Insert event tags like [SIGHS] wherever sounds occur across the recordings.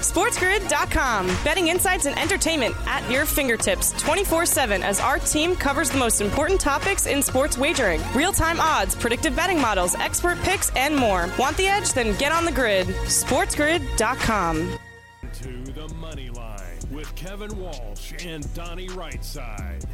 SportsGrid.com. Betting insights and entertainment at your fingertips 24 7 as our team covers the most important topics in sports wagering real time odds, predictive betting models, expert picks, and more. Want the edge? Then get on the grid. SportsGrid.com. To the money line with Kevin Walsh and Donnie Rightside.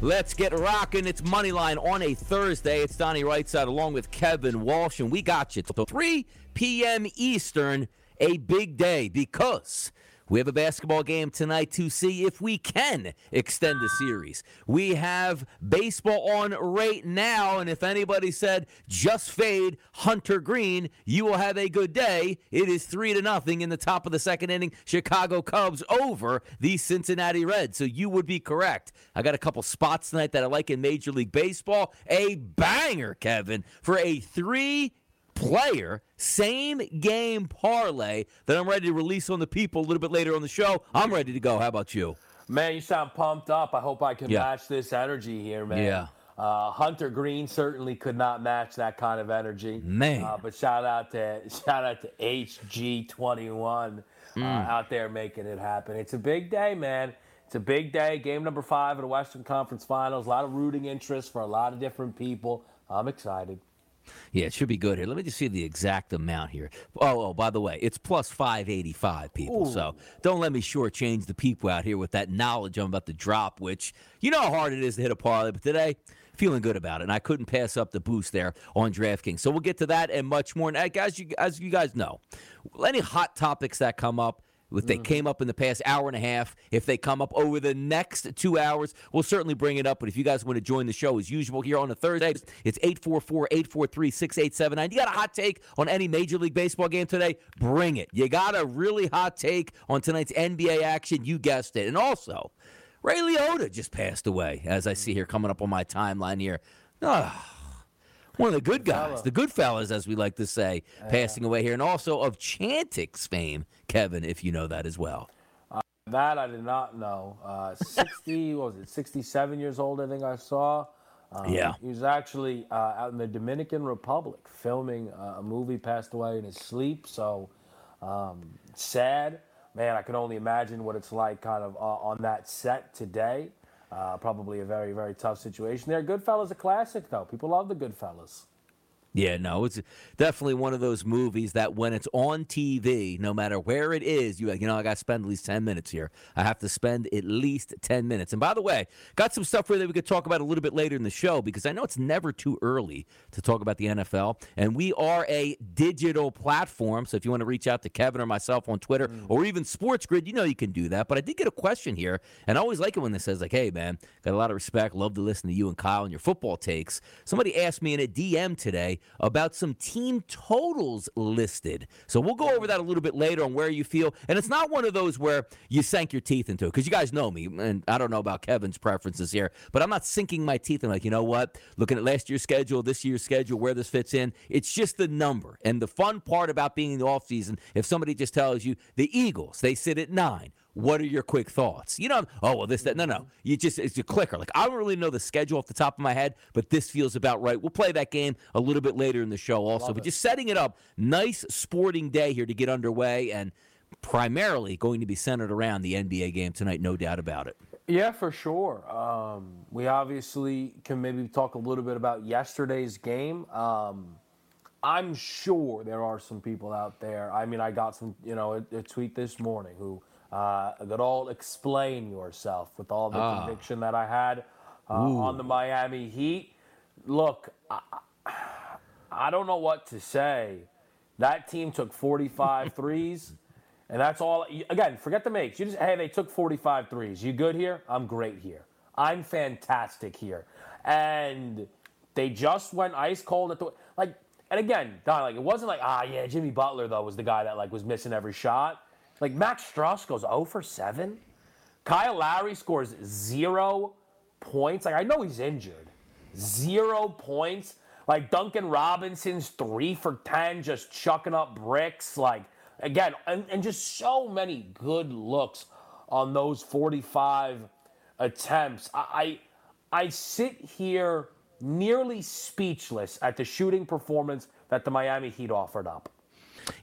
Let's get rocking. It's Moneyline on a Thursday. It's Donnie Rightside along with Kevin Walsh, and we got you till 3 p.m. Eastern a big day because we have a basketball game tonight to see if we can extend the series. We have baseball on right now, and if anybody said just fade Hunter Greene, you will have a good day. It is three to nothing in the top of the second inning. Chicago Cubs over the Cincinnati Reds. So you would be correct. I got a couple spots tonight that I like in Major League Baseball. A banger, Kevin, for a three player, same game parlay that I'm ready to release on the people a little bit later on the show. I'm ready to go. How about you? Man, you sound pumped up. I hope I can Yeah. match this energy here, man. Yeah. Uh, Hunter Greene certainly could not match that kind of energy. Man. Uh, but shout out to [LAUGHS] shout out to HG21 uh, Mm. out there making it happen. It's a big day, man. It's a big day. Game number five of the Western Conference Finals. A lot of rooting interest for a lot of different people. I'm excited. Yeah, it should be good here. Let me just see the exact amount here. Oh, oh by the way, it's plus 585 people. So don't let me shortchange the people out here with that knowledge I'm about to drop, which you know how hard it is to hit a parlay. But today, feeling good about it. And I couldn't pass up the boost there on DraftKings. So we'll get to that and much more. And uh, as you, as you guys know, any hot topics that come up, if they came up in the past hour and a half, if they come up over the next two hours, we'll certainly bring it up. But if you guys want to join the show as usual here on a Thursday, it's 844 843 6879. You got a hot take on any Major League Baseball game today? Bring it. You got a really hot take on tonight's NBA action? You guessed it. And also, Ray Liotta just passed away, as I see here coming up on my timeline here. Ah, one of the good guys, the good fellas, as we like to say, passing away here, and also of Chantix fame, Kevin, if you know that as well. That I did not know. Uh, [LAUGHS] 60, what was it, 67 years old, I think I saw. Um, Yeah. He was actually uh, out in the Dominican Republic filming uh, a movie, passed away in his sleep. So um, sad. Man, I can only imagine what it's like kind of uh, on that set today. Uh, probably a very, very tough situation there. Goodfellas a classic, though. People love the Goodfellas. Yeah, no, it's definitely one of those movies that when it's on TV, no matter where it is, you you know I got to spend at least ten minutes here. I have to spend at least ten minutes. And by the way, got some stuff here that we could talk about a little bit later in the show because I know it's never too early to talk about the NFL, and we are a digital platform. So if you want to reach out to Kevin or myself on Twitter mm. or even Sports Grid, you know you can do that. But I did get a question here, and I always like it when this says like, "Hey man, got a lot of respect, love to listen to you and Kyle and your football takes." Somebody asked me in a DM today about some team totals listed. So we'll go over that a little bit later on where you feel. And it's not one of those where you sank your teeth into it because you guys know me, and I don't know about Kevin's preferences here, but I'm not sinking my teeth in like, you know what? Looking at last year's schedule, this year's schedule, where this fits in, it's just the number. And the fun part about being in the offseason, if somebody just tells you the Eagles, they sit at nine. What are your quick thoughts? You know, oh well, this that no no. You just it's a clicker. Like I don't really know the schedule off the top of my head, but this feels about right. We'll play that game a little bit later in the show also. but just setting it up, nice sporting day here to get underway, and primarily going to be centered around the NBA game tonight, no doubt about it. Yeah, for sure. Um, we obviously can maybe talk a little bit about yesterday's game. Um, I'm sure there are some people out there. I mean, I got some, you know, a, a tweet this morning who uh, all explain yourself with all the Ah. conviction that I had uh, on the Miami Heat. Look, I, I don't know what to say. That team took 45 [LAUGHS] threes, and that's all. Again, forget the makes. You just, hey, they took 45 threes. You good here? I'm great here. I'm fantastic here. And they just went ice cold at the like. And again, Don, like it wasn't like ah yeah, Jimmy Butler though was the guy that like was missing every shot. Like Max Strus goes 0 for 7. Kyle Lowry scores zero points. Like I know he's injured. Zero points. Like Duncan Robinson's three for ten, just chucking up bricks. Like again, and, and just so many good looks on those 45 attempts. I I, I sit here nearly speechless at the shooting performance that the Miami Heat offered up.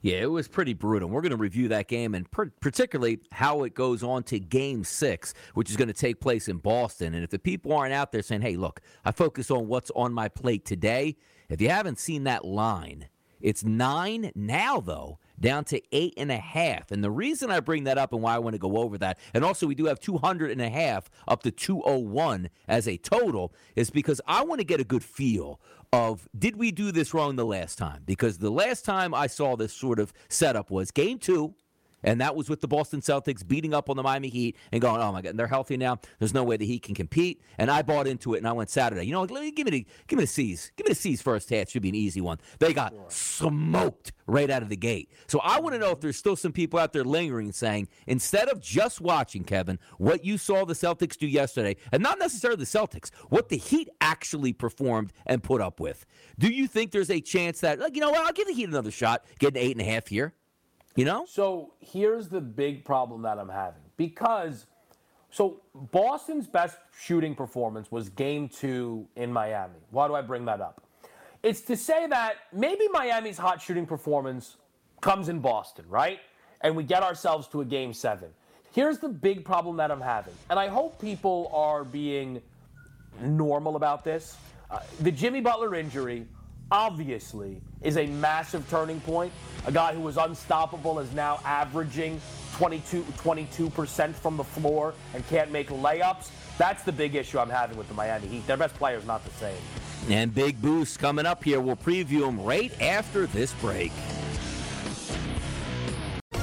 Yeah, it was pretty brutal. We're going to review that game and per- particularly how it goes on to game six, which is going to take place in Boston. And if the people aren't out there saying, hey, look, I focus on what's on my plate today, if you haven't seen that line, it's nine now, though, down to eight and a half. And the reason I bring that up and why I want to go over that, and also we do have 200 and a half up to 201 as a total, is because I want to get a good feel of did we do this wrong the last time? Because the last time I saw this sort of setup was game two. And that was with the Boston Celtics beating up on the Miami Heat and going, oh my God, they're healthy now. There's no way the Heat can compete. And I bought into it and I went Saturday. You know, let me give me the give me the C's. Give me the C's first half. Should be an easy one. They got smoked right out of the gate. So I want to know if there's still some people out there lingering saying, instead of just watching, Kevin, what you saw the Celtics do yesterday, and not necessarily the Celtics, what the Heat actually performed and put up with. Do you think there's a chance that, like, you know what, I'll give the Heat another shot, get an eight and a half here? You know? So here's the big problem that I'm having because so Boston's best shooting performance was game two in Miami. Why do I bring that up? It's to say that maybe Miami's hot shooting performance comes in Boston, right? And we get ourselves to a game seven. Here's the big problem that I'm having, and I hope people are being normal about this. Uh, the Jimmy Butler injury obviously is a massive turning point. A guy who was unstoppable is now averaging 22, 22% from the floor and can't make layups. That's the big issue I'm having with the Miami Heat. Their best player is not the same. And big boost coming up here. We'll preview them right after this break.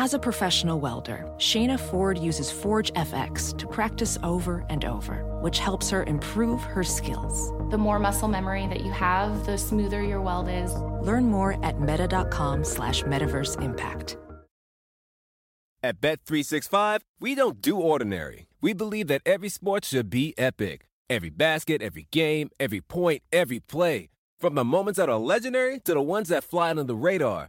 As a professional welder, Shayna Ford uses Forge FX to practice over and over, which helps her improve her skills. The more muscle memory that you have, the smoother your weld is. Learn more at meta.com slash metaverse impact. At Bet365, we don't do ordinary. We believe that every sport should be epic. Every basket, every game, every point, every play. From the moments that are legendary to the ones that fly under the radar.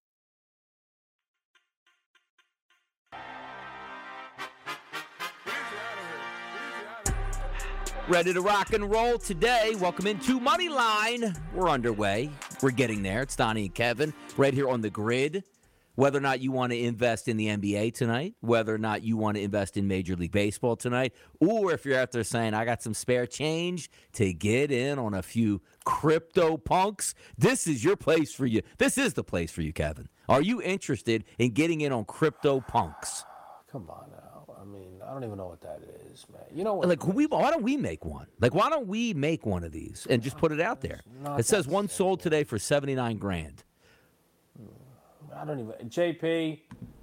Ready to rock and roll today. Welcome into Money Line. We're underway. We're getting there. It's Donnie and Kevin right here on the grid. Whether or not you want to invest in the NBA tonight, whether or not you want to invest in Major League Baseball tonight, or if you're out there saying, I got some spare change to get in on a few crypto punks, this is your place for you. This is the place for you, Kevin. Are you interested in getting in on crypto punks? Come on now. I don't even know what that is, man. You know what? Like, we, why don't we make one? Like, why don't we make one of these and just put it out there? It says that one sold today for seventy nine grand. Hmm. I don't even. JP,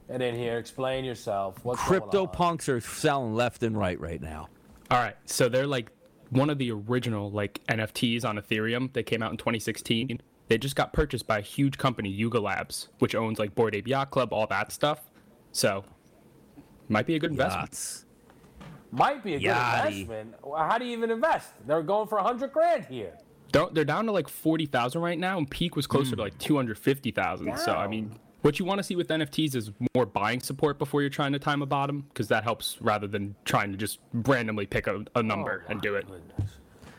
get in here. Explain yourself. What's going Crypto on? punks are selling left and right right now. All right, so they're like one of the original like NFTs on Ethereum. They came out in 2016. They just got purchased by a huge company, Yuga Labs, which owns like Bored Ape Yacht Club, all that stuff. So, might be a good investment. Yachts. Might be a good Yachty. investment. How do you even invest? They're going for a hundred grand here. Don't- They're down to like 40,000 right now, and peak was closer Hmm. to like 250,000. So, I mean, what you want to see with NFTs is more buying support before you're trying to time a bottom, because that helps rather than trying to just randomly pick a, a number and do it.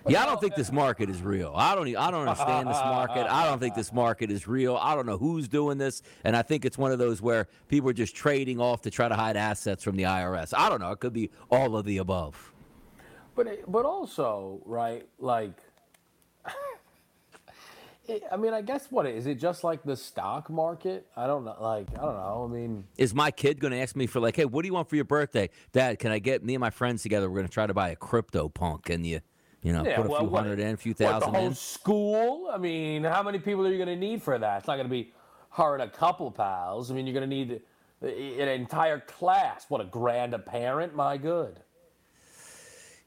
Yeah, I don't think this market is real. I don't. I don't understand this market. I don't think this market is real. I don't know who's doing this, and I think it's one of those where people are just trading off to try to hide assets from the IRS. I don't know. It could be all of the above. But it, but also right, like. [LAUGHS] it- I mean, I guess what is it? Just like the stock market? I don't know. Like, I don't know. I mean, Is my kid going to ask me for like, hey, what do you want for your birthday, Dad? Can I get me and my friends together? We're going to try to buy a crypto punk, and you, you know, yeah, put a well, few what- hundred in, a few thousand what, the whole in. school? I mean, how many people are you going to need for that? It's not going to be her and a couple pals. I mean, you're going to need uh, an entire class. What a grand a parent, my good.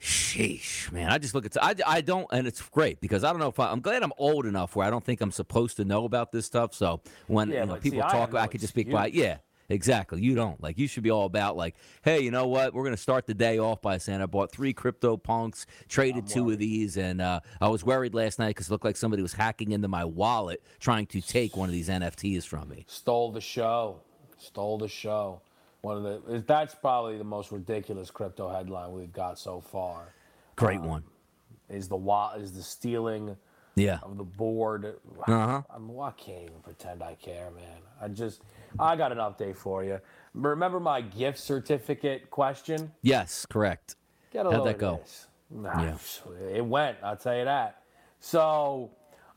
Sheesh, man. I just look at. I, I don't, and it's great because I don't know if I, I'm glad I'm old enough where I don't think I'm supposed to know about this stuff. So when Yeah, you know, but see, people I talk, I could just speak by. Yeah, exactly. You don't like. You should be all about like, hey, you know what? We're gonna start the day off by saying I bought three crypto punks, traded two of these, and uh, I was worried last night because it looked like somebody was hacking into my wallet trying to take one of these NFTs from me. Stole the show. Stole the show. One of the that's probably the most ridiculous crypto headline we've got so far. Great one. Is the wa- is the stealing Yeah. of the board. Uh-huh. I, mean, I can't even pretend I care, man. I just I got an update for you. Remember my gift certificate question? Yes. Correct. Get a How'd that go? Nah, It went. I'll tell you that. So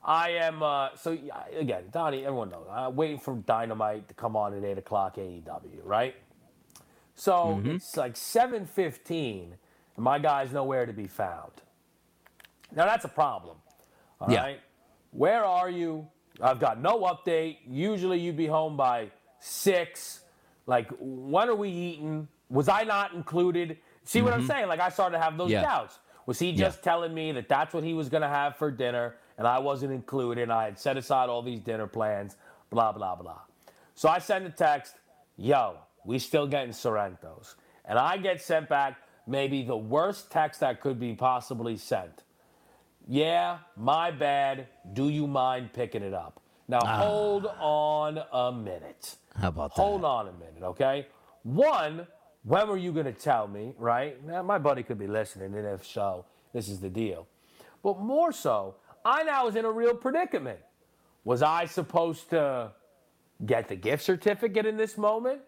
I am. Uh, so again, Donnie. Everyone knows. I'm waiting for Dynamite to come on at eight o'clock AEW. Right. So Mm-hmm. it's like seven fifteen, and my guy's nowhere to be found. Now that's a problem. All right. Yeah. Where are you? I've got no update. Usually you'd be home by six. Like, what are we eating? Was I not included? See what I'm saying? Like, I started to have those Mm-hmm. Yeah. doubts. Was he just telling me that that's what he was going to have for dinner and I wasn't included and I had set aside all these dinner plans, blah, blah, blah. So I send a text, yo, we still getting Sorrentos. And I get sent back maybe the worst text that could be possibly sent. Yeah, my bad. Do you mind picking it up? Now hold on a minute. How about Hold that? Hold on a minute, okay? One, when were you going to tell me, right? Now, my buddy could be listening, and if so, this is the deal. But more so, I now was in a real predicament. Was I supposed to get the gift certificate in this moment?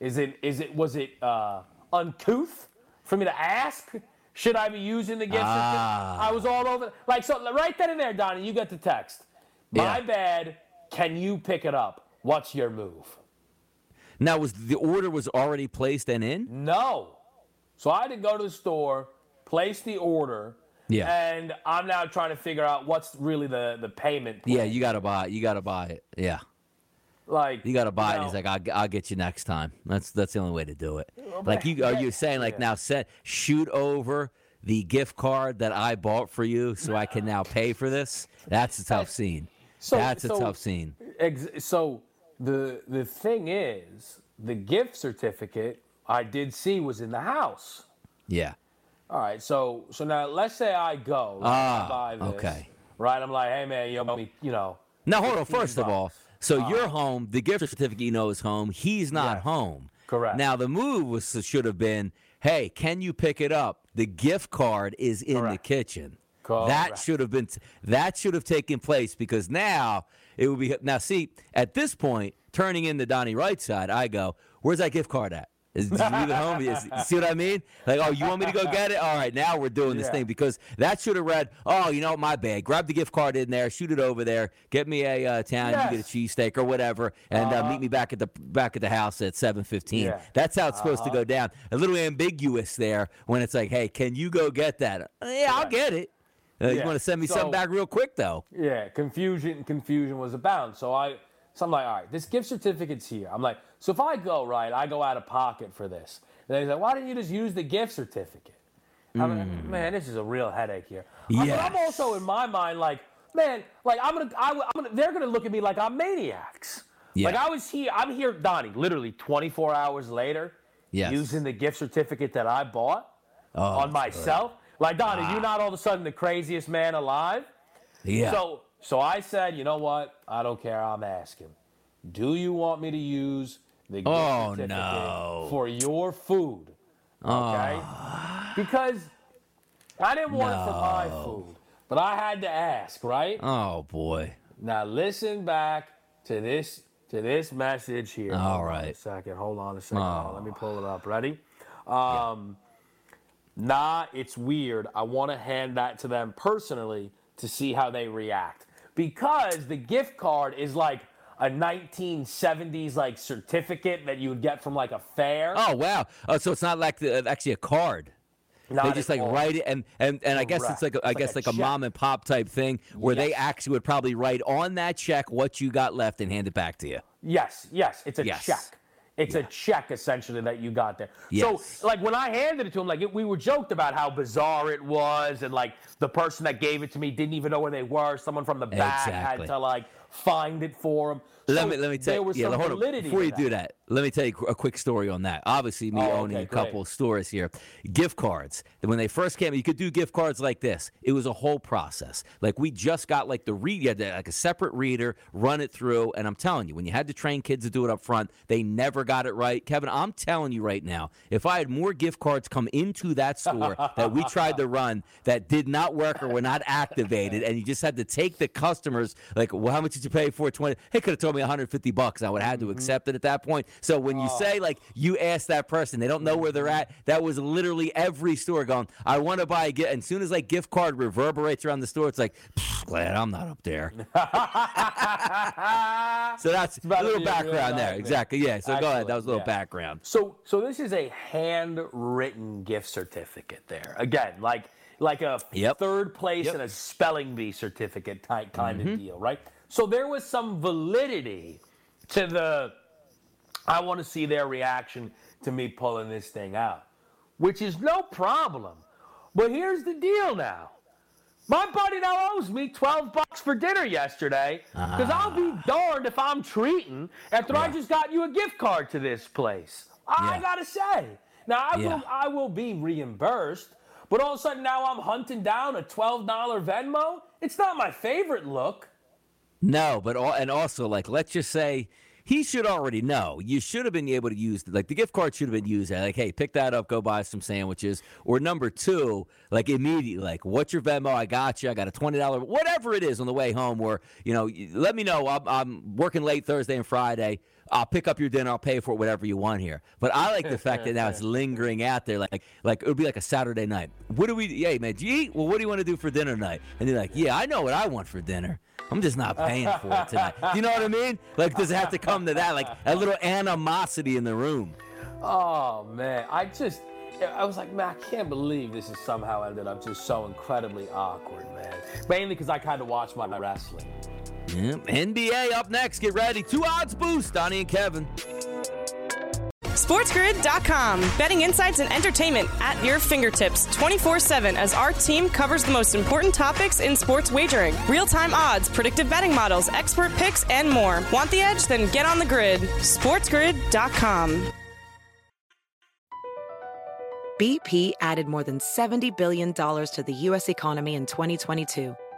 Is it, is it, was it uh, uncouth for me to ask? Should I be using the gift Ah. certificate? I was all over. Like, so right then and there, Donnie, you got the text. My Yeah. bad. Can you pick it up? What's your move? Now, was the order was already placed and in? No. So I had to go to the store, place the order, Yeah. and I'm now trying to figure out what's really the, the payment. Yeah, you got to buy. it. You got to buy it. Yeah. like You got to buy it. know, He's like, I'll, I'll get you next time. That's that's the only way to do it. Like you are you saying like now set shoot over the gift card that I bought for you so I can now pay for this. That's a tough scene. So- that's a so- tough scene. Ex- so the the thing is, the gift certificate I did see was in the house. Yeah. All right, so so now let's say I go right, Ah, buy this, okay. right? I'm like, hey man, you me, you know. Now hold on. 15 First of all, bucks. so you're home. The gift certificate you know is home. He's not Yes. home. Correct. Now the move was should have been, hey, can you pick it up? The gift card is in the Correct. That should have been that should have taken place because now it would be now see at this point turning in the Donnie Rightside I go where's that gift card at Is- Did you leave it home? Yes. See what I mean? Like, oh, you want me to go get it? All right, now we're doing this Yeah. thing because that should have read, oh, you know, my bad. Grab the gift card in there, shoot it over there, get me a uh, town, you get a Yes. cheesesteak or whatever, and uh, meet me back at the back at the house at seven fifteen. Yeah. That's how it's supposed to go down. A little ambiguous there when it's like, hey, can you go get that? Yeah, I'll get it. Uh, You want to send me something So- back real quick though? Yeah, confusion confusion was abound. So I so I'm like, all right, this gift certificate's here. I'm like, so if I go right, I go out of pocket for this. And he's like, why didn't you just use the gift certificate? I'm like, man, this is a real headache here. I'm- I'm Hmm. Also in my mind like, man, like I'm gonna, I, am gonna, they're gonna look at me like I'm maniacs. Yeah. Like I was here, I'm here, Donnie, literally 24 hours later, Yes. using the gift certificate that I bought Oh, on myself. Like Donnie, you're not all of a sudden the craziest man alive. Yeah. So so I said, you know what? I don't care. I'm asking. Do you want me to use the gift Oh, certificate no. for your food? Okay. Because I didn't want it for my food, but I had to ask, right? oh boy. Now listen back to this to this message here. All Hold right. a second. Hold on a second. Hold on, Let me pull it up. Ready? Um, Nah, it's weird. I want to hand that to them personally to see how they react because the gift card is like a 1970s like certificate that you would get from like a fair. Oh wow. Oh, so it's not like the, uh, actually a card. Not they just like all. write it, and and, and I guess it's like a, I It's like guess a like a mom and pop type thing where they actually would probably write on that check what you got left and hand it back to you. Yes, yes, it's a Yes. check. It's a check essentially that you got there. Yes. So, like when I handed it to him, like it, we were joked about how bizarre it was, and like the person that gave it to me didn't even know where they were. Someone from the back Exactly. had to like find it for him. Let So me let me tell you. Yeah, hold on. Before you do that, let me tell you a quick story on that. Obviously, me Oh, owning okay, a couple great. of stores here, gift cards. When they first came, you could do gift cards like this. It was a whole process. Like we just got like the read, you had to- like a separate reader, run it through, and I'm telling you, when you had to train kids to do it up front, they never got it right. Kevin, I'm telling you right now, if I had more gift cards come into that store that we tried to run that did not work or were not activated, and you just had to take the customers like, well, how much did you pay for? Twenty. He could have told me 150 bucks. I would have had to accept it at that point. So when you say like you ask that person, they don't know where they're at. That was literally every store going. I want to buy a gift. And as soon as like gift card reverberates around the store, it's like, glad I'm not up there. [LAUGHS] so that's a little be a real background there. nightmare. Exactly. Yeah. So go ahead. That was a little yeah. background. So, so this is a handwritten gift certificate. There again, like like a Yep. third place Yep. in a spelling bee certificate type kind Mm-hmm. of deal, right? So there was some validity to the. I want to see their reaction to me pulling this thing out, which is no problem. But here's the deal now. My buddy now owes me 12 bucks for dinner yesterday because I'll be darned if I'm treating after I Ah. Just got you a gift card to this place. I Yeah. gotta say. Now I Yeah. will I will be reimbursed, but all of a sudden now I'm hunting down a $12 Venmo. It's not my favorite look. No, but all, and also like let's just say he should already know. You should have been able to use like the gift card should have been used. Like, hey, pick that up, go buy some sandwiches. Or number two, like immediately, like what's your Venmo? I got you. I got a twenty dollar, whatever it is on the way home. Or you know, let me know. I'm, I'm working late Thursday and Friday. I'll pick up your dinner. I'll pay for it, whatever you want here. But I like the fact that now it's [LAUGHS] lingering out there, like like it would be like a Saturday night. What do we? Hey man, do you eat? Well, what do you want to do for dinner tonight? And they're like, yeah, I know what I want for dinner. I'm just not paying for it tonight. Do you know what I mean? Like, does it have to come to that? Like a little animosity in the room. Oh man, I just I was like, man, I can't believe this has somehow ended up just so incredibly awkward, man. Mainly because I kind of watch my wrestling. Yeah. NBA up next. Get ready. Two odds boost. Donnie and Kevin. SportsGrid.com. Betting insights and entertainment at your fingertips 24 7 as our team covers the most important topics in sports wagering real time odds, predictive betting models, expert picks, and more. Want the edge? Then get on the grid. SportsGrid.com. BP added more than $70 billion to the U.S. economy in 2022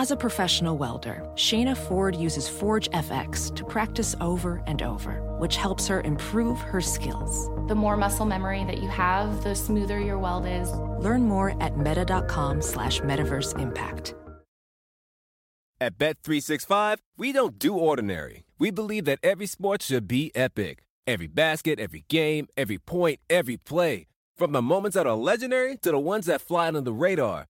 As a professional welder, Shayna Ford uses Forge FX to practice over and over, which helps her improve her skills. The more muscle memory that you have, the smoother your weld is. Learn more at meta.com slash metaverse impact. At Bet365, we don't do ordinary. We believe that every sport should be epic. Every basket, every game, every point, every play. From the moments that are legendary to the ones that fly under the radar.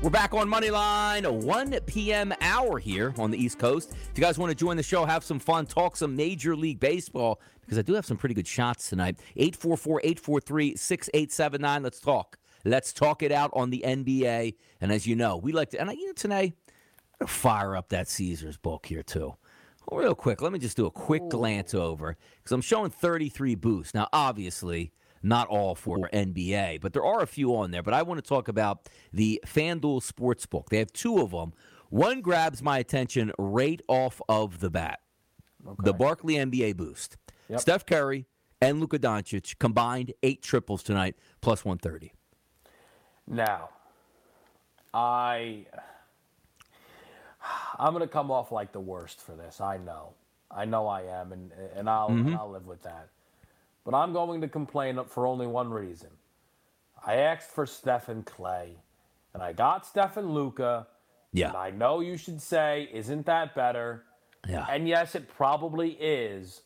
We're back on Moneyline, a 1 p.m. hour here on the East Coast. If you guys want to join the show, have some fun, talk some Major League Baseball, because I do have some pretty good shots tonight. 844 843 6879. Let's talk. Let's talk it out on the NBA. And as you know, we like to, and I, you know, today, I'm gonna fire up that Caesars book here, too. Real quick, let me just do a quick glance over, because I'm showing 33 boosts. Now, obviously, not all for NBA, but there are a few on there. But I want to talk about the FanDuel Sportsbook. They have two of them. One grabs my attention right off of the bat the Barkley NBA Boost. Yep. Steph Curry and Luka Doncic combined eight triples tonight, plus 130. Now, I I'm gonna come off like the worst for this. I know, I know I am, and and I'll and mm-hmm. I'll live with that. But I'm going to complain for only one reason. I asked for Stephen Klay, and I got Stephen Luka. Yeah. And I know you should say, isn't that better? Yeah. And yes, it probably is,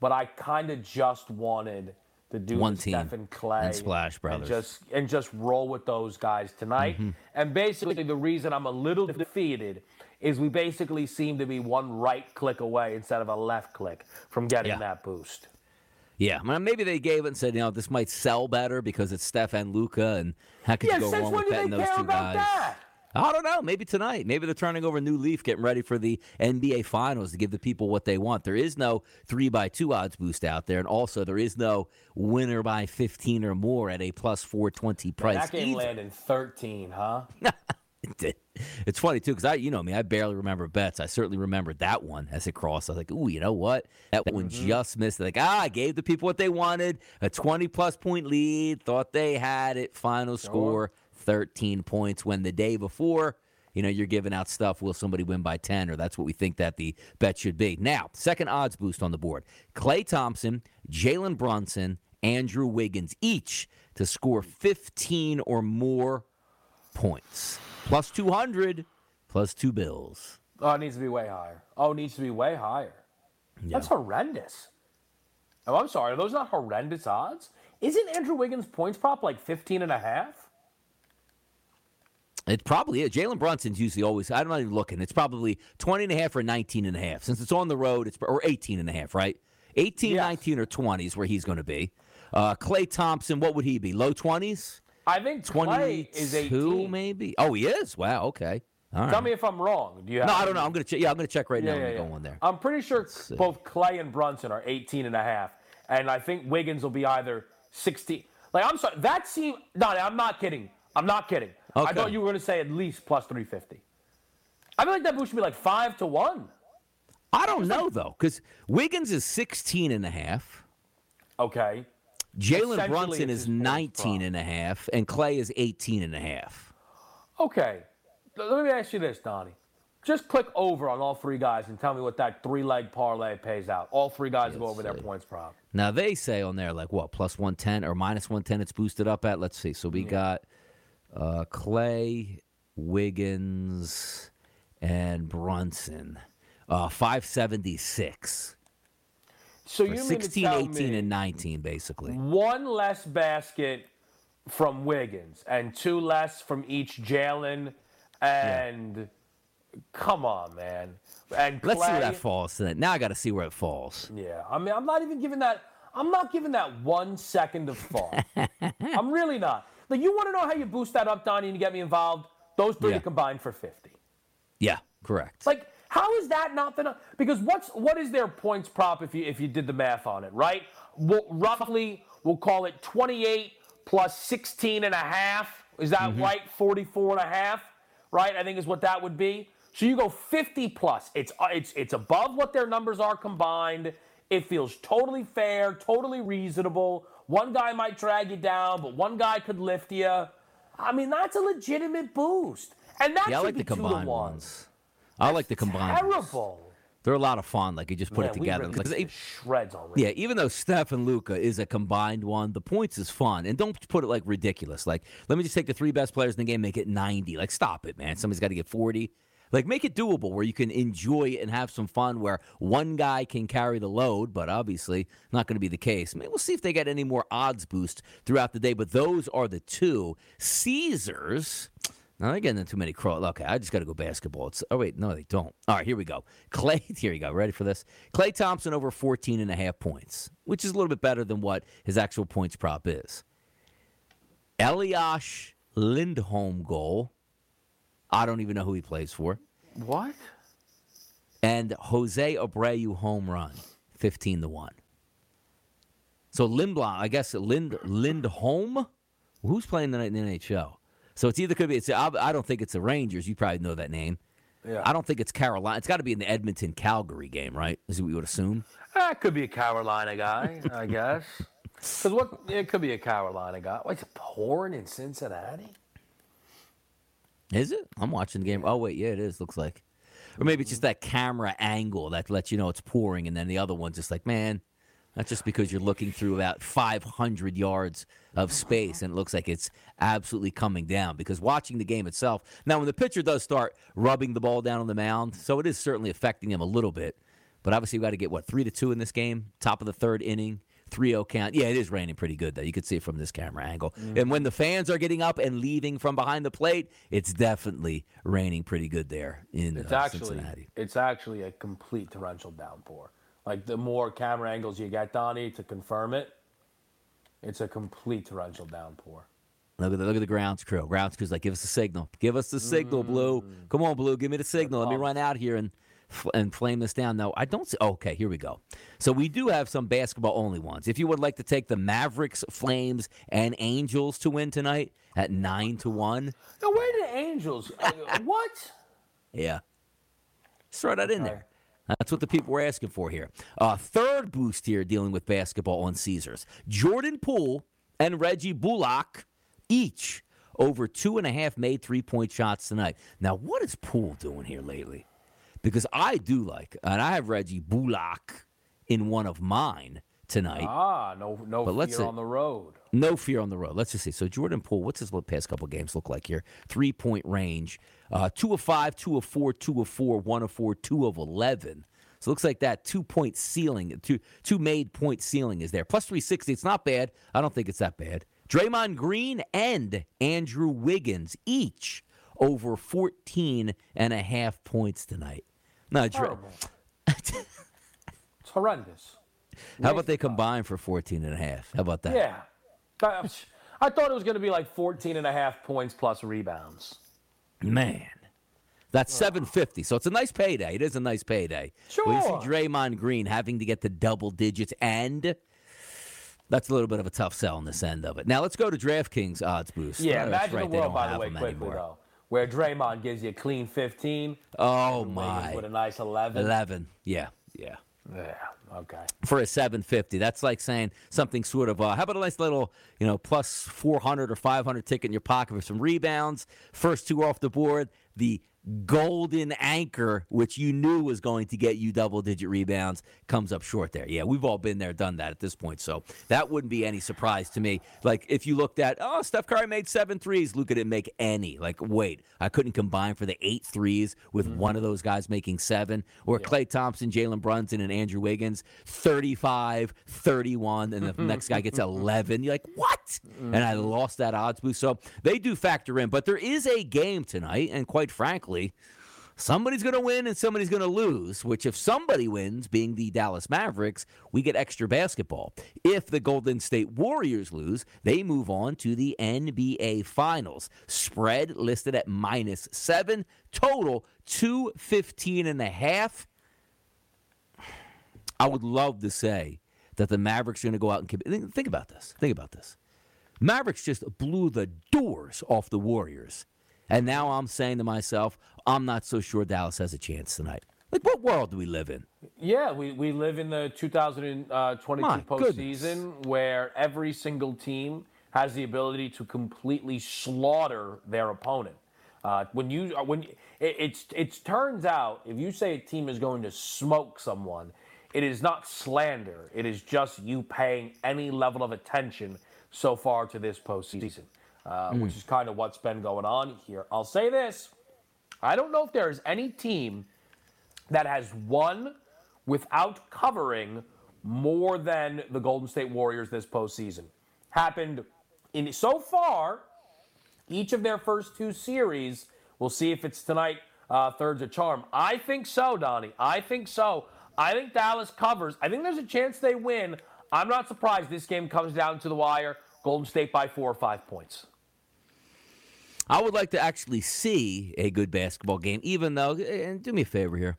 but I kind of just wanted to do One team Stephen Klay and Splash Brothers. and just and just roll with those guys tonight. Mm-hmm. And basically, the reason I'm a little defeated is we basically seem to be one right click away instead of a left click from getting Yeah. that boost. Yeah, well, maybe they gave it and said, you know, this might sell better because it's Steph and Luka, and how could Yeah, you go wrong with do betting those care two about guys? that? I don't know. Maybe tonight. Maybe they're turning over a new leaf, getting ready for the NBA Finals to give the people what they want. There is no three by two odds boost out there, and also there is no winner by fifteen or more at a plus four twenty price. That game either. landed 13, huh? [LAUGHS] [LAUGHS] It's funny too because I, you know me, I barely remember bets. I certainly remembered that one as it crossed. I was like, "Ooh, you know what? That one Mm-hmm. just missed." Like, ah, I gave the people what they wanted, a twenty-plus point lead. Thought they had it. Final score thirteen points. When the day before, you know, you're giving out stuff. Will somebody win by ten? Or that's what we think that the bet should be. Now, second odds boost on the board: Klay Thompson, Jalen Brunson, Andrew Wiggins, each to score fifteen or more points. Plus 200, plus two bills. Oh, it needs to be way higher. Oh, it needs to be way higher. That's horrendous. Oh, I'm sorry. Are those not horrendous odds? Isn't Andrew Wiggins' points prop like 15 and a half? It probably is. Jalen Brunson's usually always, I'm not even looking. It's probably 20 and a half or 19 and a half. Since it's on the road, it's or 18 and a half, right? 18, Yes. 19, or 20 is where he's going to be. Uh, Klay Thompson, what would he be? Low 20s? I think Klay is 18. maybe? Oh, he is? Wow, okay. All right. Tell me if I'm wrong. Do you have no, I don't know. I'm going to check. Yeah, I'm going to check right Yeah, now yeah, when yeah. we go on there. I'm pretty sure both Klay and Brunson are 18 and a half. And I think Wiggins will be either 16. Like, I'm sorry. That seemed. No, I'm not kidding. I'm not kidding. I thought you were going to say at least plus 350. I feel like that boost should be like 5 to 1. I don't know, though, because Wiggins is 16 and a half. Okay. Jalen Brunson is his 19 and a half, and Klay is 18 and a half. Okay. Let me ask you this, Donnie. Just click over on all three guys and tell me what that three leg parlay pays out. All three guys go over their points prop. Now they say on there like what plus one ten or minus one ten. It's boosted up at. Let's see. So we got uh, Klay, Wiggins, and Brunson. Uh, Five seventy six. So you mean 16, 18, me and 19, basically. one less basket from Wiggins and two less from each Jalen and come on, man. And Let's see where that falls. Tonight. Now I got to see where it falls. Yeah, I mean, I'm not even giving that. I'm not giving that one second of thought. [LAUGHS] I'm really not. Like, you want to know how you boost that up, Donnie, and you get me involved? Those three Yeah. combined for 50. Yeah, correct. Like, How is that not the? Because what's what is their points prop if you if you did the math on it, right? Well, roughly, we'll call it 28 plus 16 and a half. Is that Mm-hmm. right? 44 and a half, right? I think is what that would be. So you go 50 plus. It's it's it's above what their numbers are combined. It feels totally fair, totally reasonable. One guy might drag you down, but one guy could lift you. I mean, that's a legitimate boost. And that Yeah, should like be the two to combined one. ones. I like the combined. Terrible. They're a lot of fun. Like you just put Man, it together. Like, shreds already. Yeah, even though Steph and Luka is a combined one, the points is fun. And don't put it like ridiculous. Like, let me just take the three best players in the game, make it 90. Like, stop it, man. Somebody's got to get 40. Like, make it doable where you can enjoy it and have some fun where one guy can carry the load, but obviously not going to be the case. I mean, we'll see if they get any more odds boost throughout the day, but those are the two. Caesars. Now they're getting too many crow. Okay, I just got to go basketball. It's, oh wait, no, they don't. All right, here we go. [LAUGHS] Klay, here you go. Ready for this? Klay Thompson over 14 and a half points, which is a little bit better than what his actual points prop is. Elias Lindholm goal. I don't even know who he plays for. What? And Jose Abreu home run, 15 to 1. So Lindblom, I guess Lind Lindholm, who's playing tonight in the NHL? So it's either could be it's I don't think it's the Rangers. You probably know that name. Yeah. I don't think it's Carolina. It's got to be in the Edmonton Calgary game, right? Is what we would assume. Ah, that could be a Carolina guy, I [LAUGHS] guess. Because what? It could be a Carolina guy. What's it pouring in Cincinnati? Is it? I'm watching the game. Oh wait, yeah, it is. Looks like, or maybe it's just that camera angle that lets you know it's pouring, and then the other one's just like, man, that's just because you're looking through about 500 yards of space, and it looks like it's absolutely coming down. Because watching the game itself, now when the pitcher does start rubbing the ball down on the mound, so it is certainly affecting him a little bit. But obviously, we got to get what three to two in this game, top of the third inning. 3-0 count. Yeah, it is raining pretty good though. You could see it from this camera angle. And when the fans are getting up and leaving from behind the plate, it's definitely raining pretty good there in It's uh, actually Cincinnati. it's actually a complete torrential downpour. Like the more camera angles you get, Donnie, to confirm it, it's a complete torrential downpour. Look at the look at the grounds crew. Grounds crew's like, give us a signal. Give us the signal, Blue. Come on, Blue. Give me the signal. Let me run out here and and flame this down. No, I don't see. Okay, here we go. So we do have some basketball only ones. If you would like to take the Mavericks, Flames, and Angels to win tonight at nine to one, Now, where did the Angels? uh, [LAUGHS] what? Yeah. Just throw that in there. That's what the people were asking for here. Uh, third boost here dealing with basketball on Caesars. Jordan Poole and Reggie Bullock each over two and a half made three point shots tonight. Now, what is Poole doing here lately? Because I do like, and I have Reggie Bullock in one of mine tonight. Ah, no, no But fear let's see. on the road. No fear on the road. Let's just see. So Jordan Poole, what's his past couple games look like here? Three point range, uh, two of five, two of four, two of four, one of four, two of eleven. So it looks like that two point ceiling, two two made point ceiling is there. Plus three sixty. It's not bad. I don't think it's that bad. Draymond Green and Andrew Wiggins each over 14 and a half points tonight. Dra- Horrible. [LAUGHS] it's horrendous. How about they combine for 14 and a half? How about that? Yeah. I, I thought it was going to be like 14 and a half points plus rebounds. Man, that's seven fifty. So it's a nice payday. It is a nice payday. When you see Draymond Green having to get the double digits, and that's a little bit of a tough sell on this end of it. Now let's go to DraftKings odds boost. Yeah, Oh, imagine right, the world, by the way, quickly, anymore. though, where Draymond gives you a clean 15. Oh my, With a nice 11. eleven. Yeah, yeah. Yeah, okay. For a seven fifty, that's like saying something sort of. Uh, how about a nice little, you know, plus four hundred or five hundred ticket in your pocket for some rebounds? First two off the board. The golden anchor, which you knew was going to get you double digit rebounds, comes up short there. Yeah, we've all been there, done that at this point. So that wouldn't be any surprise to me. Like if you looked at, oh, Steph Curry made seven threes, Luka didn't make any. Like, wait, I couldn't combine for the eight threes with mm-hmm. one of those guys making seven. Or Klay Thompson, Jalen Brunson, and Andrew Wiggins, 35, 31, and the mm-hmm. next guy gets [LAUGHS] mm-hmm. 11. You're like, what? And I lost that odds boost. So they do factor in. But there is a game tonight, and quite frankly, somebody's going to win and somebody's going to lose, which if somebody wins, being the Dallas Mavericks, we get extra basketball. If the Golden State Warriors lose, they move on to the NBA Finals. Spread listed at minus seven, total 215 and a half. I would love to say that the Mavericks are going to go out and think about this. Think about this. Mavericks just blew the doors off the Warriors. And now I'm saying to myself, I'm not so sure Dallas has a chance tonight. Like, what world do we live in? Yeah, we, we live in the 2022 My postseason goodness. where every single team has the ability to completely slaughter their opponent. Uh, when you when it, it's it turns out if you say a team is going to smoke someone, it is not slander. It is just you paying any level of attention so far to this postseason, uh, mm. which is kind of what's been going on here. I'll say this I don't know if there is any team that has won without covering more than the Golden State Warriors this postseason. Happened in so far, each of their first two series. We'll see if it's tonight. Uh, third's a charm. I think so, Donnie. I think so. I think Dallas covers. I think there's a chance they win. I'm not surprised this game comes down to the wire. Golden State by four or five points. I would like to actually see a good basketball game, even though, and do me a favor here.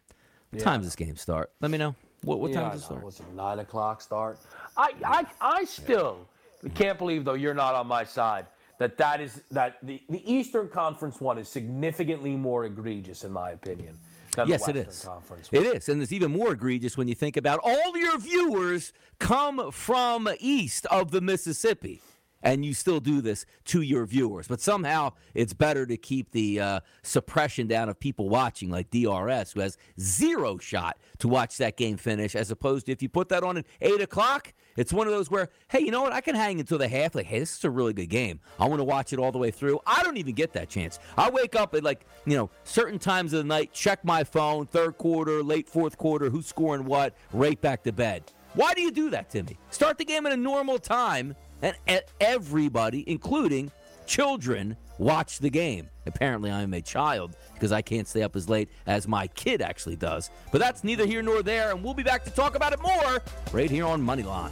What yeah. time does this game start? Let me know. What, what yeah, time does it start? What's it, 9 o'clock start? I, I, I still yeah. can't believe, though, you're not on my side, that that is, that the, the Eastern Conference one is significantly more egregious, in my opinion. yes, it is. Conference. It is, and it's even more egregious when you think about all your viewers come from east of the Mississippi and you still do this to your viewers. But somehow it's better to keep the uh, suppression down of people watching, like DRS, who has zero shot to watch that game finish, as opposed to if you put that on at 8 o'clock, it's one of those where, hey, you know what? I can hang until the half. Like, hey, this is a really good game. I want to watch it all the way through. I don't even get that chance. I wake up at like, you know, certain times of the night, check my phone, third quarter, late fourth quarter, who's scoring what, right back to bed. Why do you do that to me? Start the game at a normal time and everybody, including children, watch the game. Apparently, I am a child because I can't stay up as late as my kid actually does. But that's neither here nor there, and we'll be back to talk about it more right here on Moneyline.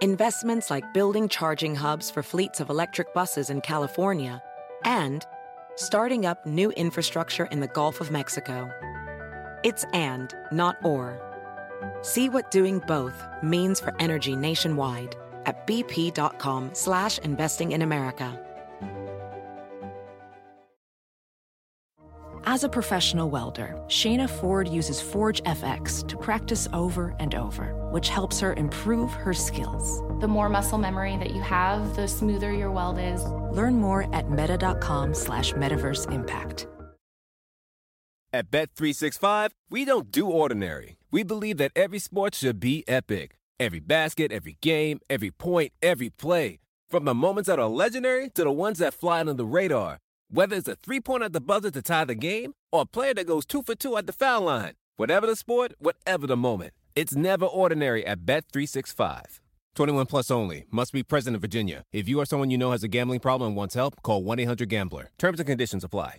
investments like building charging hubs for fleets of electric buses in California, and starting up new infrastructure in the Gulf of Mexico. It's and, not or. See what doing both means for energy nationwide at bp.com slash investing in America. As a professional welder, Shayna Ford uses Forge FX to practice over and over, which helps her improve her skills. The more muscle memory that you have, the smoother your weld is. Learn more at meta.com slash metaverse impact. At Bet365, we don't do ordinary. We believe that every sport should be epic. Every basket, every game, every point, every play. From the moments that are legendary to the ones that fly under the radar. Whether it's a three pointer at the buzzer to tie the game or a player that goes two for two at the foul line. Whatever the sport, whatever the moment. It's never ordinary at Bet365. 21 plus only. Must be present in Virginia. If you or someone you know has a gambling problem and wants help, call 1 800 Gambler. Terms and conditions apply.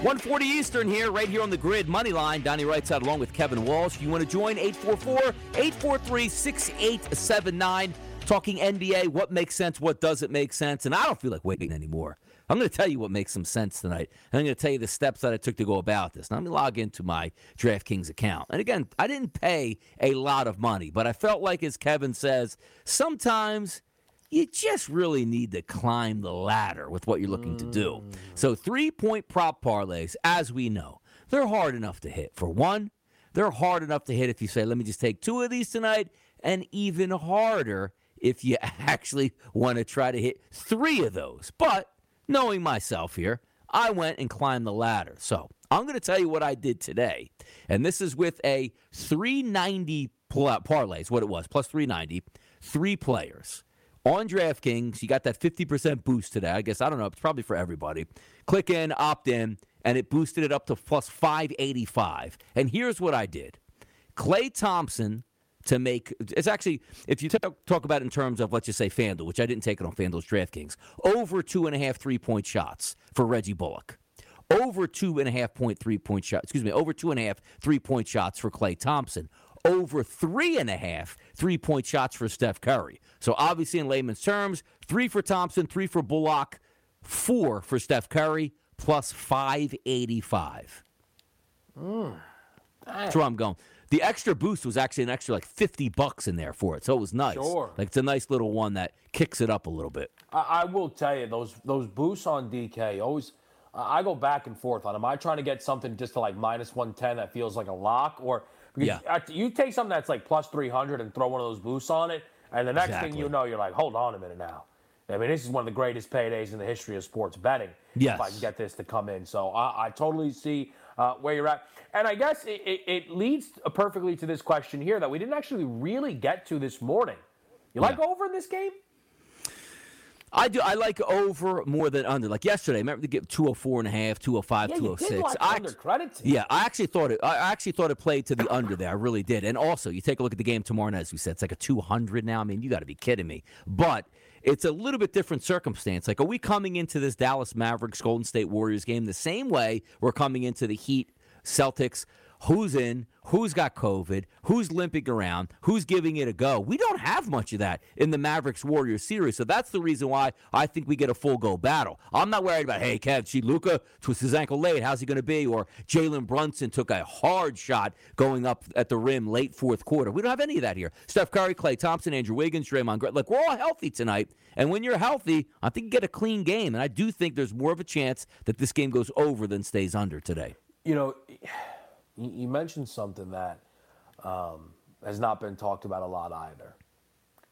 140 Eastern here, right here on the grid. money Moneyline, Donnie Rightside along with Kevin Walsh. If you want to join, 844-843-6879. Talking NBA, what makes sense, what doesn't make sense. And I don't feel like waiting anymore. I'm going to tell you what makes some sense tonight. And I'm going to tell you the steps that I took to go about this. Now, let me log into my DraftKings account. And again, I didn't pay a lot of money, but I felt like, as Kevin says, sometimes you just really need to climb the ladder with what you're looking to do. Mm. So, three point prop parlays, as we know, they're hard enough to hit. For one, they're hard enough to hit if you say, let me just take two of these tonight, and even harder if you [LAUGHS] actually want to try to hit three of those. But knowing myself here, I went and climbed the ladder. So I'm going to tell you what I did today. And this is with a 390 pl- parlay, is what it was, plus 390, three players. On DraftKings, you got that 50% boost today. I guess, I don't know, it's probably for everybody. Click in, opt in, and it boosted it up to plus 585. And here's what I did Klay Thompson to make it's actually if you talk, talk about it in terms of let's just say FanDuel, which I didn't take it on FanDuel's DraftKings, over two and a half three point shots for Reggie Bullock, over two and a half point three point shot. Excuse me, over two and a half three point shots for Klay Thompson, over three and a half three point shots for Steph Curry. So obviously in layman's terms, three for Thompson, three for Bullock, four for Steph Curry, plus five eighty five. Mm. That's where I'm going. The extra boost was actually an extra like 50 bucks in there for it. So it was nice. Sure. Like it's a nice little one that kicks it up a little bit. I, I will tell you those those boosts on DK always. I go back and forth on them. I trying to get something just to like minus 110 that feels like a lock, or Yeah. you take something that's like plus 300 and throw one of those boosts on it, and the next Exactly. thing you know, you're like, hold on a minute now. I mean, this is one of the greatest paydays in the history of sports betting. Yes. If I can get this to come in. So I, I totally see uh, where you're at. And I guess it, it, it leads perfectly to this question here that we didn't actually really get to this morning. You like over in this game? I do. I like over more than under. Like yesterday, remember to get 204 and a half, 205, Yeah, you oh did 206. like I, under credit. Yeah, I actually thought it. I actually thought it played to the under there. I really did. And also, you take a look at the game tomorrow night. As we said, it's like a 200 now. I mean, you got to be kidding me. But it's a little bit different circumstance. Like, are we coming into this Dallas Mavericks Golden State Warriors game the same way we're coming into the Heat Celtics? Who's in? Who's got COVID? Who's limping around? Who's giving it a go? We don't have much of that in the Mavericks Warriors series. So that's the reason why I think we get a full go battle. I'm not worried about, hey, Kev, see Luka twists his ankle late. How's he going to be? Or Jalen Brunson took a hard shot going up at the rim late fourth quarter. We don't have any of that here. Steph Curry, Klay Thompson, Andrew Wiggins, Draymond Green. Like, we're all healthy tonight. And when you're healthy, I think you get a clean game. And I do think there's more of a chance that this game goes over than stays under today. You know, [SIGHS] you mentioned something that um, has not been talked about a lot either.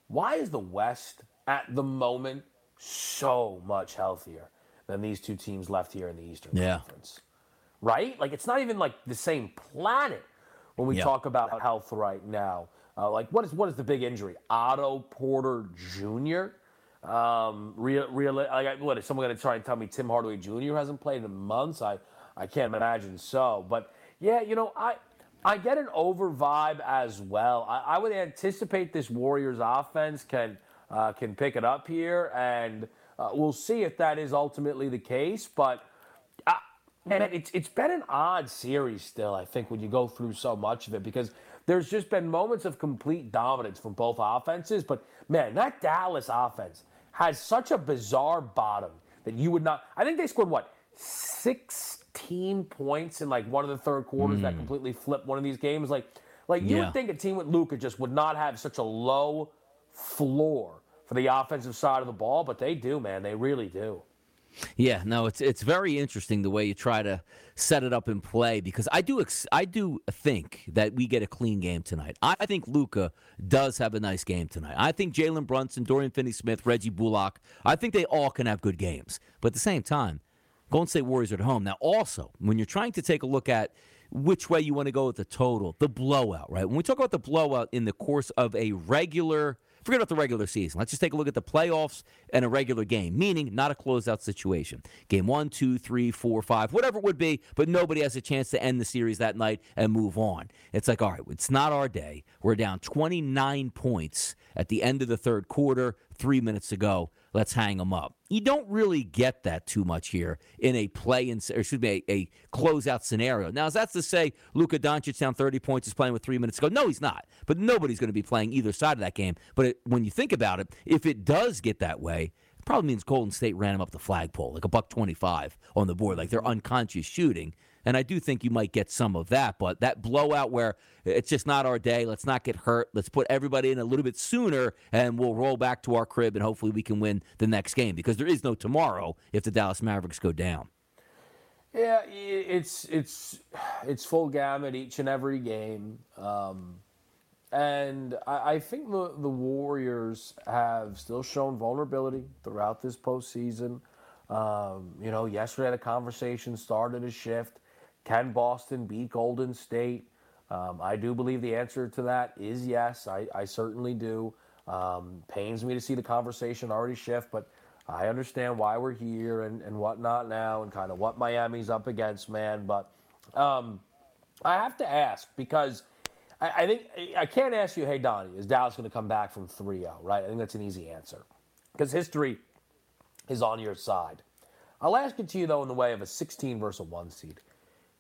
Why is the West at the moment so much healthier than these two teams left here in the Eastern Yeah. Conference? Right? Like it's not even like the same planet when we Yeah. talk about health right now. Uh, like what is what is the big injury? Otto Porter Jr. Um, real, real. Like, what is someone going to try and tell me Tim Hardaway Jr. hasn't played in months? I, I can't imagine so. But yeah, you know, I, I get an over vibe as well. I, I would anticipate this Warriors offense can, uh, can pick it up here, and uh, we'll see if that is ultimately the case. But uh, man, it's it's been an odd series still. I think when you go through so much of it because there's just been moments of complete dominance from both offenses. But man, that Dallas offense has such a bizarre bottom that you would not. I think they scored what 16 points in like one of the third quarters that hmm. completely flipped one of these games. Like, like you Yeah. would think a team with Luka just would not have such a low floor for the offensive side of the ball, but they do, man. They really do. Yeah, no, it's it's very interesting the way you try to set it up and play because I do ex- I do think that we get a clean game tonight. I, I think Luka does have a nice game tonight. I think Jalen Brunson, Dorian Finney-Smith, Reggie Bullock, I think they all can have good games. But at the same time, Golden State Warriors are at home. Now, also, when you're trying to take a look at which way you want to go with the total, the blowout, right? When we talk about the blowout in the course of a regular, forget about the regular season. Let's just take a look at the playoffs and a regular game, meaning not a closeout situation. Game one, two, three, four, five, whatever it would be, but nobody has a chance to end the series that night and move on. It's like, all right, it's not our day. We're down 29 points at the end of the third quarter, three minutes to go. Let's hang them up. You don't really get that too much here in a play in, or excuse me, a, a closeout scenario. Now, is that to say Luka Doncic down 30 points is playing with three minutes to go? No, he's not. But nobody's going to be playing either side of that game. But it, when you think about it, if it does get that way, it probably means Golden State ran him up the flagpole, like a buck 25 on the board, like they're unconscious shooting. And I do think you might get some of that, but that blowout where it's just not our day, let's not get hurt, let's put everybody in a little bit sooner, and we'll roll back to our crib, and hopefully we can win the next game because there is no tomorrow if the Dallas Mavericks go down. Yeah, it's it's it's full gamut each and every game, um, and I, I think the the Warriors have still shown vulnerability throughout this postseason. Um, you know, yesterday the conversation started a shift. Can Boston beat Golden State? Um, I do believe the answer to that is yes. I, I certainly do. Um, pains me to see the conversation already shift, but I understand why we're here and, and whatnot now and kind of what Miami's up against, man. But um, I have to ask because I, I, think I can't ask you, hey, Donnie, is Dallas going to come back from 3 0, right? I think that's an easy answer because history is on your side. I'll ask it to you, though, in the way of a 16 versus a 1 seed.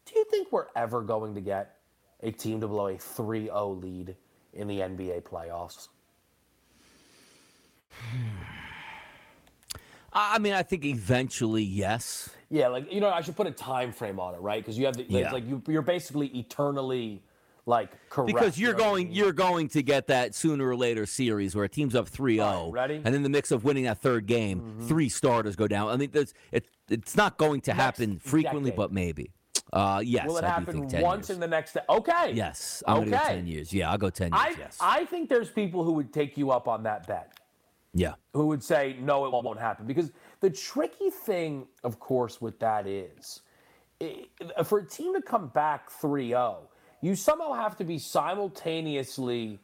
Do you think we're ever going to get a team to blow a 3 0 lead in the NBA playoffs? I mean, I think eventually, yes. Yeah, like you know, I should put a time frame on it, right? Because you have the, Yeah. like you, you're basically eternally like correct. Because you you're know what I going, you're going to get that sooner or later series where a team's up 3-0, All right, ready? Mm-hmm. and in the mix of winning that third game, three starters go down. I mean, there's, it, it's not going to Next happen frequently, decade. but maybe. Uh, yes, Will it I happen think 10 once years. in the next? Okay. Yes, I'm okay. go 10 years. Yeah, I'll go 10 years. I yes. I think there's people who would take you up on that bet. yeah. who would say no it won't happen because the tricky thing of course with that is for a team to come back 3-0 you somehow have to be simultaneously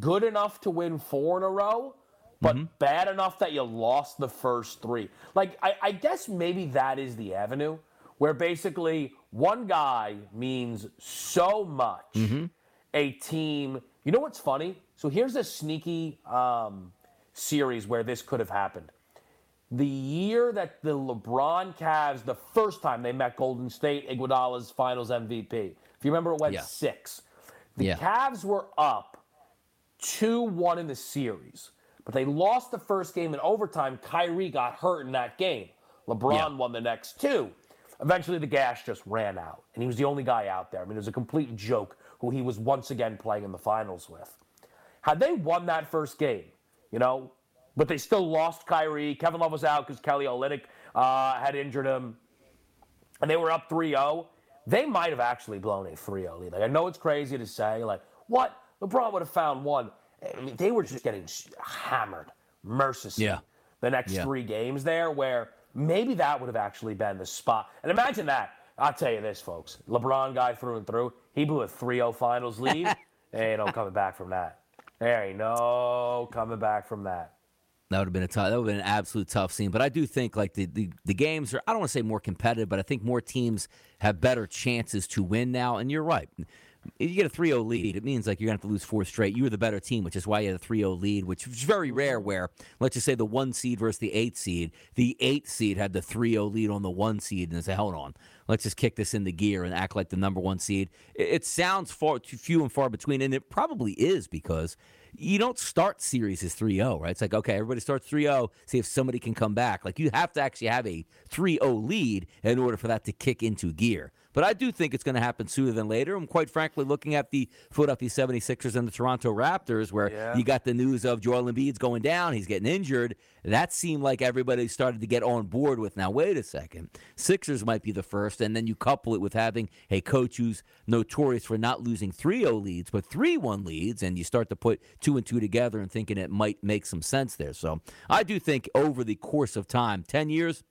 good enough to win four in a row but bad enough that you lost the first three like I, I guess maybe that is the avenue where basically one guy means so much a team you know what's funny so here's a sneaky um, series where this could have happened. The year that the LeBron Cavs, the first time they met Golden State, Iguodala's Finals MVP. If you remember, it went Yeah. six. The Yeah. Cavs were up two-one in the series, but they lost the first game in overtime. Kyrie got hurt in that game. LeBron Yeah. won the next two. Eventually, the gas just ran out, and he was the only guy out there. I mean, it was a complete joke who he was once again playing in the finals with. Had they won that first game, you know, but they still lost Kyrie. Kevin Love was out because Kelly Olynyk uh, had injured him, and they were up 3-0. They might have actually blown a 3-0 lead. Like, I know it's crazy to say, like, what? LeBron would have found one. I mean, they were just getting hammered mercilessly Yeah. the next Yeah. three games there, where maybe that would have actually been the spot. And imagine that. I'll tell you this, folks. LeBron guy through and through. He blew a 3-0 finals lead. [LAUGHS] ain't no coming back from that. There ain't no coming back from that. That would have been a tough. That would have been an absolute tough scene. But I do think like the, the, the games are. I don't want to say more competitive, but I think more teams have better chances to win now. And you're right. If you get a 3-0 lead, it means like you're gonna have to lose four straight. You were the better team, which is why you had a 3-0 lead, which is very mm-hmm. rare. Where let's just say the one seed versus the eight seed, the eight seed had the 3-0 lead on the one seed, and say, hold on, let's just kick this into gear and act like the number one seed. It, it sounds far too few and far between, and it probably is because you don't start series as 3-0, right? It's like, okay, everybody starts 3-0, see if somebody can come back. Like you have to actually have a 3-0 lead in order for that to kick into gear. But I do think it's going to happen sooner than later. And quite frankly, looking at the Philadelphia 76ers and the Toronto Raptors, where Yeah. you got the news of Joel Embiid's going down, he's getting injured, that seemed like everybody started to get on board with, now, wait a second. Sixers might be the first, and then you couple it with having a coach who's notorious for not losing 3 0 leads, but 3 1 leads, and you start to put two and two together and thinking it might make some sense there. So I do think over the course of time, 10 years,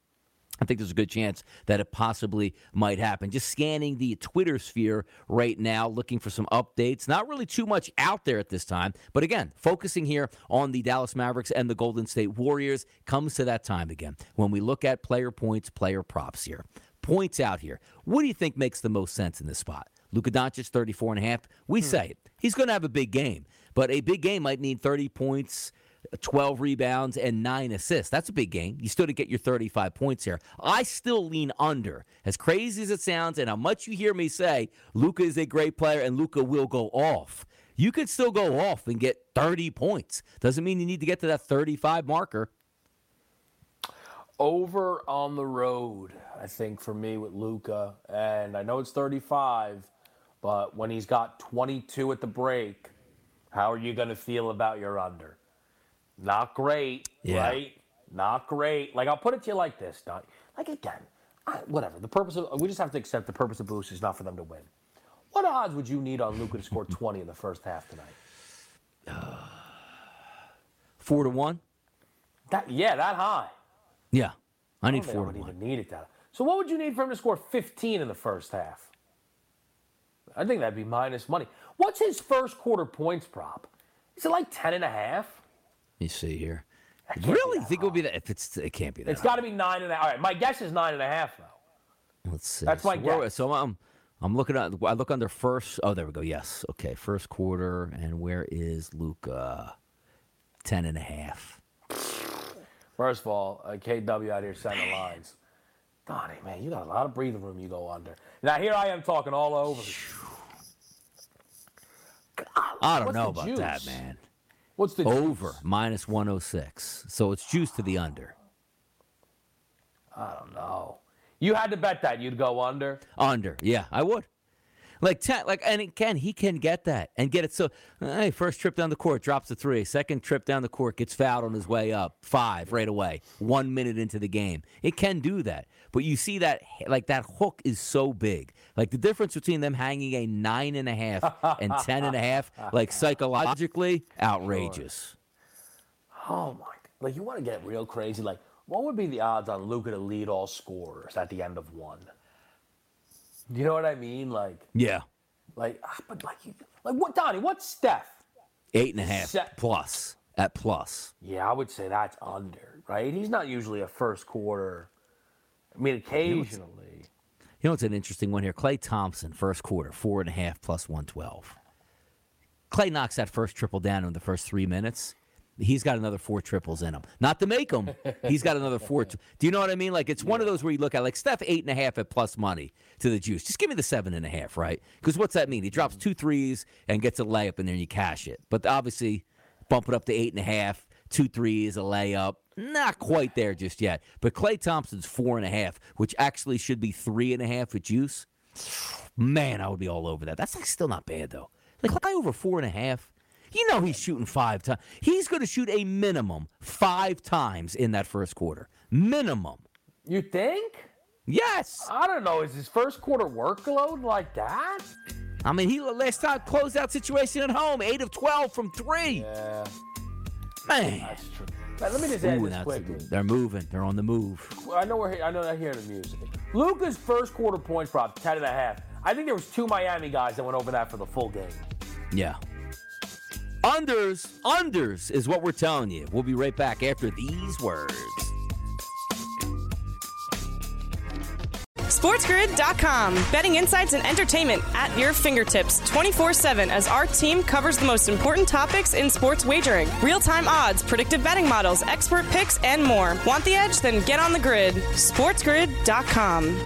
I think there's a good chance that it possibly might happen. Just scanning the Twitter sphere right now, looking for some updates. Not really too much out there at this time, but again, focusing here on the Dallas Mavericks and the Golden State Warriors comes to that time again when we look at player points, player props here. Points out here. What do you think makes the most sense in this spot? Luka Doncic, 34 and a half. We hmm. say it. He's going to have a big game, but a big game might need 30 points, 12 rebounds and nine assists. That's a big game. You still to get your 35 points here. I still lean under. As crazy as it sounds, and how much you hear me say, Luka is a great player and Luka will go off. You could still go off and get 30 points. Doesn't mean you need to get to that 35 marker. Over on the road, I think for me with Luka, and I know it's 35, but when he's got 22 at the break, how are you going to feel about your under? Not great, Yeah. right? Not great. Like I'll put it to you like this, Doc. Like again, I, whatever. The purpose of we just have to accept the purpose of boost is not for them to win. What odds would you need on Luka to score [LAUGHS] 20 in the first half tonight? [SIGHS] Four to one? That yeah, that high. Yeah. I I need don't four to one. even need it that. So what would you need for him to score 15 in the first half? I think that'd be minus money. What's his first quarter points prop? Is it like 10 and a half? Let me see here. Really? Think it would be that? If it's, it can't be that. It's got to be nine and a half. All right, my guess is nine and a half, though. Let's see. That's my so, where- guess. so I'm, I'm looking at. I look under first. Oh, there we go. Yes. Okay. First quarter. And where is Luka? Ten and a half. First of all, uh, KW out here setting the lines. Donnie, man, you got a lot of breathing room you go under. Now here I am talking all over. I don't know about that, man. What's the Over juice? minus 106. So it's juice to the under. I don't know. You had to bet that you'd go under. Under. Yeah, I would. Like ten, like and again, he can get that and get it. So, hey, first trip down the court drops a three. Second trip down the court gets fouled on his way up. Five right away. One minute into the game, it can do that. But you see that like that hook is so big. Like the difference between them hanging a nine and a half and [LAUGHS] ten and a half, like psychologically outrageous. Oh my! Like you want to get real crazy? Like what would be the odds on Luka to lead all scorers at the end of one? You know what I mean? Like, Yeah, like, ah, but like, you, like what, Donnie? What's Steph? eight and a half Se- plus at plus. Yeah, I would say that's under, right? He's not usually a first quarter. I mean, occasionally. You know what's an interesting one here? Klay Thompson, first quarter, four and a half plus 112. Klay knocks that first triple down in the first three minutes. He's got another four triples in him. Not to make them, he's got another four. t- Do you know what I mean? Like it's one of those where you look at like Steph eight and a half at plus money to the juice. Just give me the seven and a half, right? Because what's that mean? He drops two threes and gets a layup, and then you cash it. But obviously, bump it up to eight and a half, two threes, a layup. Not quite there just yet. But Klay Thompson's four and a half, which actually should be three and a half with juice. Man, I would be all over that. That's like still not bad though. Like Klay over four and a half. You know he's shooting five times. He's going to shoot a minimum five times in that first quarter. Minimum. You think? Yes. I don't know. Is his first quarter workload like that? I mean, he last time closed out situation at home, eight of twelve from three. Yeah, Man. that's true. Man, let me just add Ooh, this quickly. they're moving. They're on the move. I know we're. I know they're hearing the music. Luka's first quarter points prop ten and a half. I think there was two Miami guys that went over that for the full game. Yeah. Unders, unders is what we're telling you. We'll be right back after these words. SportsGrid.com. Betting insights and entertainment at your fingertips 24 7 as our team covers the most important topics in sports wagering real time odds, predictive betting models, expert picks, and more. Want the edge? Then get on the grid. SportsGrid.com.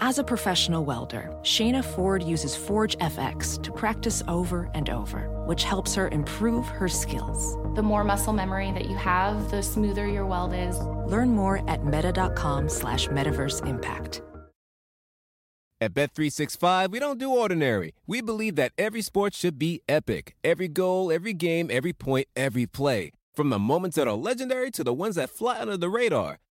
As a professional welder, Shayna Ford uses Forge FX to practice over and over, which helps her improve her skills. The more muscle memory that you have, the smoother your weld is. Learn more at meta.com slash metaverse impact. At Bet365, we don't do ordinary. We believe that every sport should be epic. Every goal, every game, every point, every play. From the moments that are legendary to the ones that fly under the radar.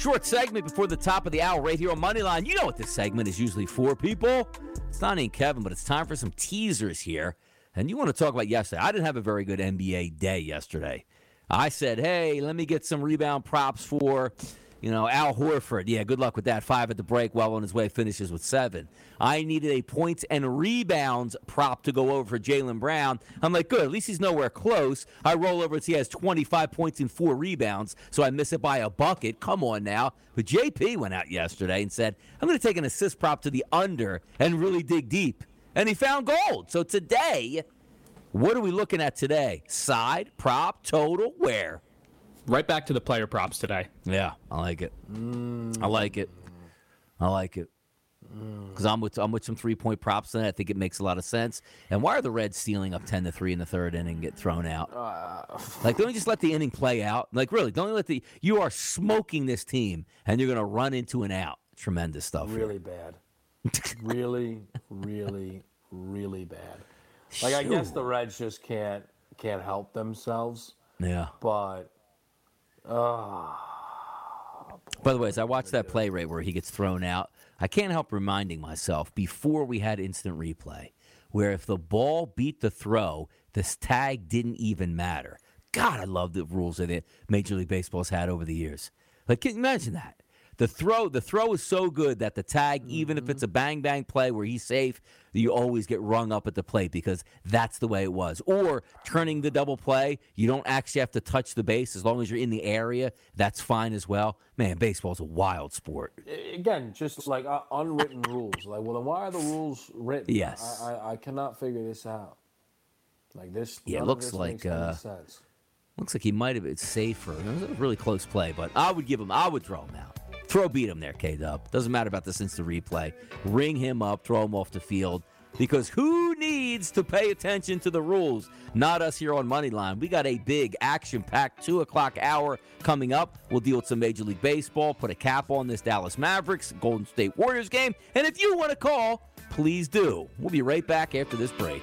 Short segment before the top of the hour right here on Moneyline. You know what this segment is usually for, people. It's not even Kevin, but it's time for some teasers here. And you want to talk about yesterday. I didn't have a very good NBA day yesterday. I said, hey, let me get some rebound props for You know, Al Horford, yeah, good luck with that. Five at the break, well on his way, finishes with seven. I needed a points and rebounds prop to go over for Jaylen Brown. I'm like, good, at least he's nowhere close. I roll over and see he has 25 points and four rebounds, so I miss it by a bucket. Come on now. But JP went out yesterday and said, I'm going to take an assist prop to the under and really dig deep. And he found gold. So today, what are we looking at today? Side, prop, total, where? Right back to the player props today. Yeah, I like it. I like it. I like it. Because I'm with I'm with some three point props in it. I think it makes a lot of sense. And why are the Reds stealing up ten to three in the third inning and get thrown out? Uh. like, don't you just let the inning play out? Like, really, don't you let the you are smoking this team and you're gonna run into an out. Tremendous stuff. here. Really bad. really, really, really bad. Like I guess the Reds just can't can't help themselves, Yeah. but Ah. By the way, as I watch that play rate where he gets thrown out, I can't help reminding myself before we had instant replay, where if the ball beat the throw, this tag didn't even matter. God, I love the rules that Major League Baseball's had over the years. Like, can you imagine that? The throw, the throw is so good that the tag, even if it's a bang bang play where he's safe, you always get rung up at the plate because that's the way it was. Or turning the double play, you don't actually have to touch the base as long as you're in the area. That's fine as well. Man, baseball's a wild sport. again, just like uh, unwritten rules. Like, well, then why are the rules written? Yes. I, I, I cannot figure this out. Like this. Yeah, it looks like, uh, sense. Looks like he might have been safer. It was a really close play, but I would give him. I would throw him out. Throw beat him there, K Dub. Doesn't matter about this instant replay. Ring him up, throw him off the field. Because who needs to pay attention to the rules? Not us here on Moneyline. We got a big action packed two o'clock hour coming up. We'll deal with some Major League Baseball, put a cap on this Dallas Mavericks Golden State Warriors game. And if you want to call, please do. We'll be right back after this break.